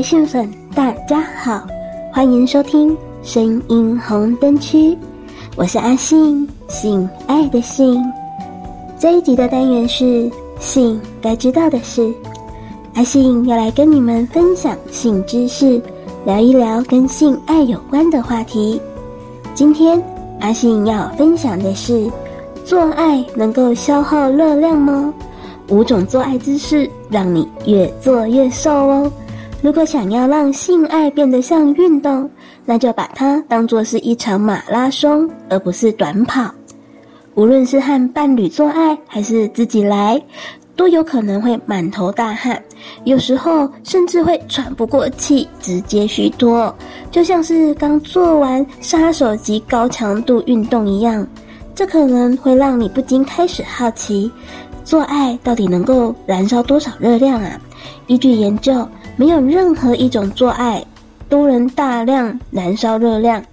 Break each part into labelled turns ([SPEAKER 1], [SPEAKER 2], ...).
[SPEAKER 1] 位性粉，大家好，欢迎收听声音红灯区，我是阿信，性爱的性。这一集的单元是性该知道的事，阿信要来跟你们分享性知识，聊一聊跟性爱有关的话题。今天阿信要分享的是，做爱能够消耗热量吗？五种做爱姿势，让你越做越瘦哦。如果想要让性爱变得像运动，那就把它当作是一场马拉松，而不是短跑。无论是和伴侣做爱，还是自己来，都有可能会满头大汗，有时候甚至会喘不过气，直接虚脱，就像是刚做完杀手级高强度运动一样。这可能会让你不禁开始好奇，做爱到底能够燃烧多少热量啊？依据研究，没有任何一种做爱都能大量燃烧热量，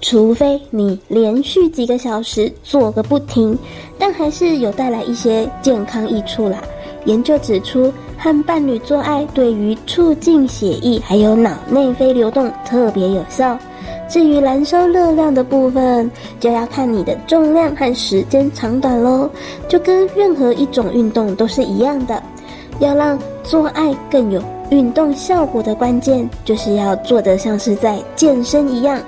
[SPEAKER 1] 除非你连续几个小时做个不停，但还是有带来一些健康益处啦。研究指出，和伴侣做爱对于促进血液还有脑内啡流动特别有效。至于燃烧热量的部分，就要看你的重量和时间长短喽，就跟任何一种运动都是一样的。要让做爱更有运动效果的关键，就是要做得像是在健身一样，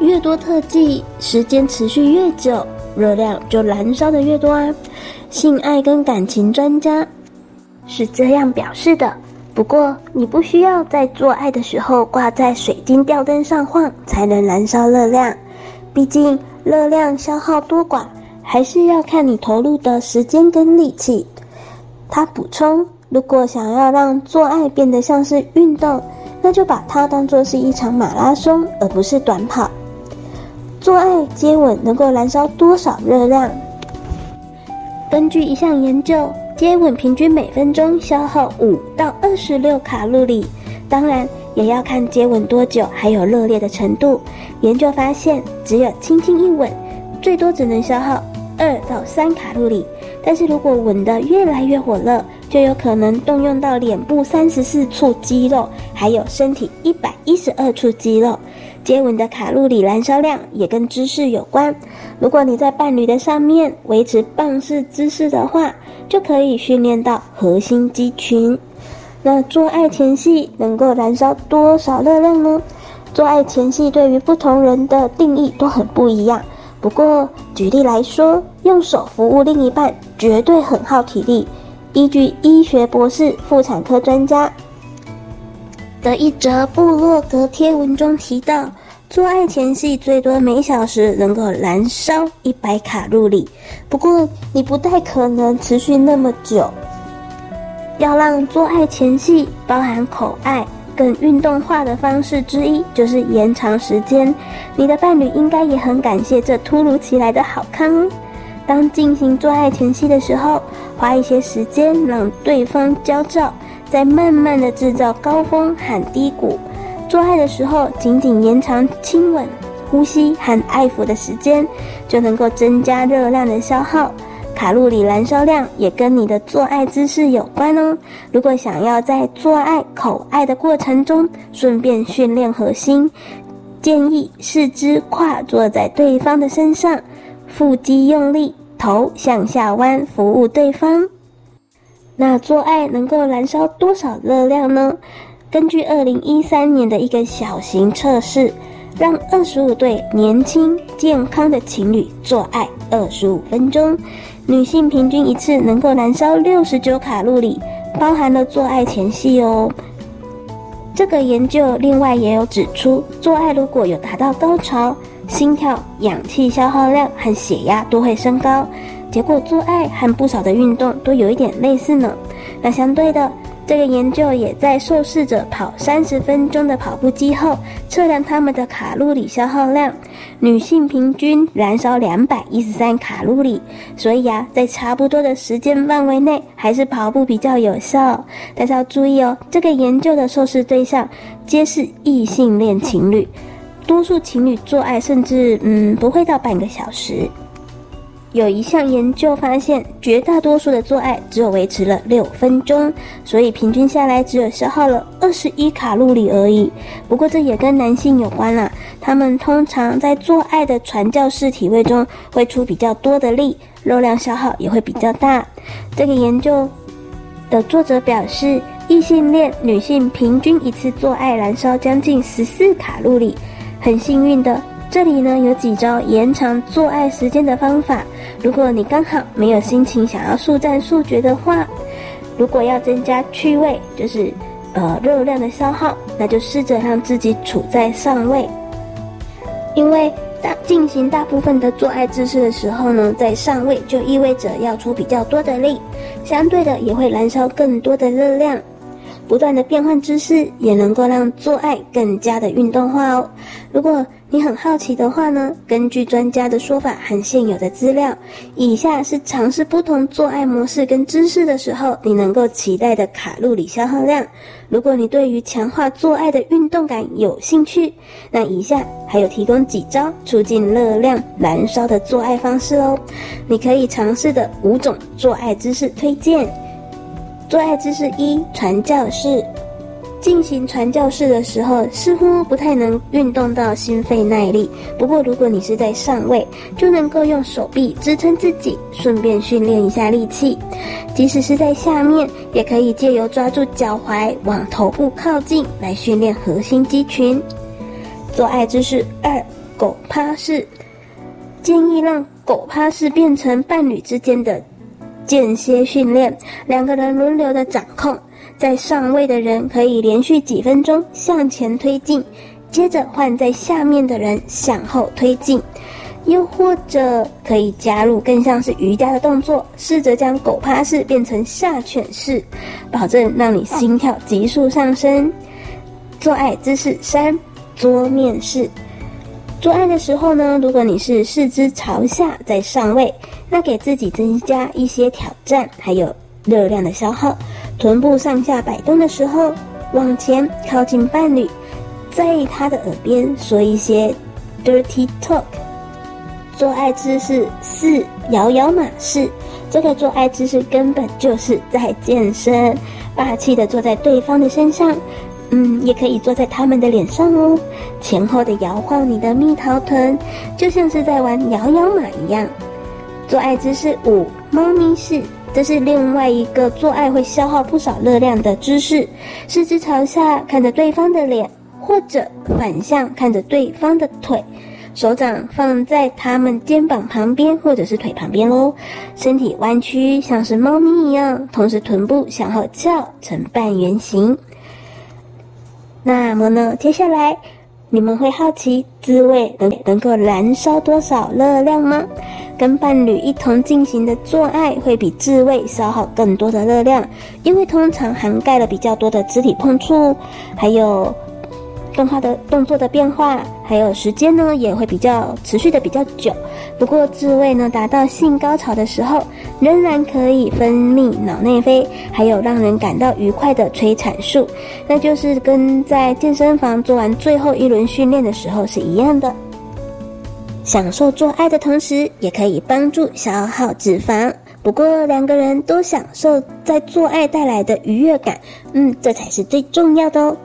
[SPEAKER 1] 越多特技，时间持续越久，热量就燃烧的越多啊。性爱跟感情专家是这样表示的。不过，你不需要在做爱的时候挂在水晶吊灯上晃才能燃烧热量，毕竟热量消耗多寡，还是要看你投入的时间跟力气。他补充。如果想要让做爱变得像是运动，那就把它当作是一场马拉松，而不是短跑。做爱接吻能够燃烧多少热量？根据一项研究，接吻平均每分钟消耗五到二十六卡路里，当然也要看接吻多久，还有热烈的程度。研究发现，只有轻轻一吻，最多只能消耗二到三卡路里。但是如果吻得越来越火热，就有可能动用到脸部三十四处肌肉，还有身体一百一十二处肌肉。接吻的卡路里燃烧量也跟姿势有关。如果你在伴侣的上面维持棒式姿势的话，就可以训练到核心肌群。那做爱前戏能够燃烧多少热量呢？做爱前戏对于不同人的定义都很不一样。不过，举例来说，用手服务另一半绝对很耗体力。依据医学博士、妇产科专家的一则部落格贴文中提到，做爱前戏最多每小时能够燃烧一百卡路里。不过，你不太可能持续那么久。要让做爱前戏包含口爱。更运动化的方式之一就是延长时间，你的伴侣应该也很感谢这突如其来的好康哦。当进行做爱前戏的时候，花一些时间让对方焦躁，再慢慢的制造高峰和低谷。做爱的时候，仅仅延长亲吻、呼吸和爱抚的时间，就能够增加热量的消耗。卡路里燃烧量也跟你的做爱姿势有关哦。如果想要在做爱、口爱的过程中顺便训练核心，建议四肢跨坐在对方的身上，腹肌用力，头向下弯，服务对方。那做爱能够燃烧多少热量呢？根据二零一三年的一个小型测试，让二十五对年轻健康的情侣做爱二十五分钟。女性平均一次能够燃烧六十九卡路里，包含了做爱前戏哦。这个研究另外也有指出，做爱如果有达到高潮，心跳、氧气消耗量和血压都会升高。结果做爱和不少的运动都有一点类似呢。那相对的。这个研究也在受试者跑三十分钟的跑步机后，测量他们的卡路里消耗量。女性平均燃烧两百一十三卡路里，所以啊，在差不多的时间范围内，还是跑步比较有效。但是要注意哦，这个研究的受试对象皆是异性恋情侣，多数情侣做爱甚至嗯不会到半个小时。有一项研究发现，绝大多数的做爱只有维持了六分钟，所以平均下来只有消耗了二十一卡路里而已。不过这也跟男性有关啦，他们通常在做爱的传教士体位中会出比较多的力，热量消耗也会比较大。这个研究的作者表示，异性恋女性平均一次做爱燃烧将近十四卡路里。很幸运的，这里呢有几招延长做爱时间的方法。如果你刚好没有心情想要速战速决的话，如果要增加趣味，就是呃热量的消耗，那就试着让自己处在上位。因为大进行大部分的做爱姿势的时候呢，在上位就意味着要出比较多的力，相对的也会燃烧更多的热量。不断的变换姿势也能够让做爱更加的运动化哦。如果你很好奇的话呢，根据专家的说法和现有的资料，以下是尝试不同做爱模式跟姿势的时候你能够期待的卡路里消耗量。如果你对于强化做爱的运动感有兴趣，那以下还有提供几招促进热量燃烧的做爱方式哦。你可以尝试的五种做爱姿势推荐。做爱姿势一：传教士。进行传教士的时候，似乎不太能运动到心肺耐力。不过，如果你是在上位，就能够用手臂支撑自己，顺便训练一下力气。即使是在下面，也可以借由抓住脚踝往头部靠近来训练核心肌群。做爱姿势二：狗趴式。建议让狗趴式变成伴侣之间的。间歇训练，两个人轮流的掌控，在上位的人可以连续几分钟向前推进，接着换在下面的人向后推进，又或者可以加入更像是瑜伽的动作，试着将狗趴式变成下犬式，保证让你心跳急速上升。做爱姿势三：桌面式。做爱的时候呢，如果你是四肢朝下在上位，那给自己增加一些挑战，还有热量的消耗。臀部上下摆动的时候，往前靠近伴侣，在他的耳边说一些 dirty talk。做爱姿势四：摇摇马式。这个做爱姿势根本就是在健身，霸气的坐在对方的身上。嗯，也可以坐在他们的脸上哦，前后的摇晃你的蜜桃臀，就像是在玩摇摇马一样。做爱姿势五，猫咪式，这是另外一个做爱会消耗不少热量的姿势。四肢朝下看着对方的脸，或者反向看着对方的腿，手掌放在他们肩膀旁边或者是腿旁边哦，身体弯曲像是猫咪一样，同时臀部向后翘成半圆形。那么呢，接下来你们会好奇自慰能能够燃烧多少热量吗？跟伴侣一同进行的做爱会比自慰消耗更多的热量，因为通常涵盖了比较多的肢体碰触，还有。动画的动作的变化，还有时间呢，也会比较持续的比较久。不过自慰呢，达到性高潮的时候，仍然可以分泌脑内啡，还有让人感到愉快的催产素，那就是跟在健身房做完最后一轮训练的时候是一样的。享受做爱的同时，也可以帮助消耗脂肪。不过两个人都享受在做爱带来的愉悦感，嗯，这才是最重要的哦。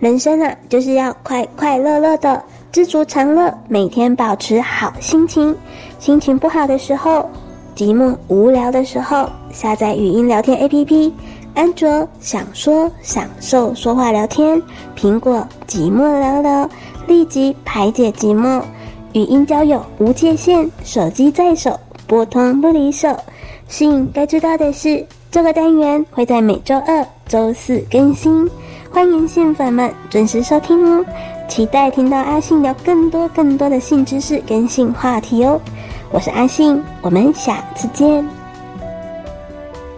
[SPEAKER 1] 人生啊，就是要快快乐乐的，知足常乐，每天保持好心情。心情不好的时候，寂寞无聊的时候，下载语音聊天 APP，安卓想说享受说话聊天，苹果寂寞聊聊，立即排解寂寞。语音交友无界限，手机在手，拨通不离手。信该知道的是，这个单元会在每周二、周四更新。欢迎性粉们准时收听哦，期待听到阿信聊更多更多的性知识跟性话题哦。我是阿信，我们下次见。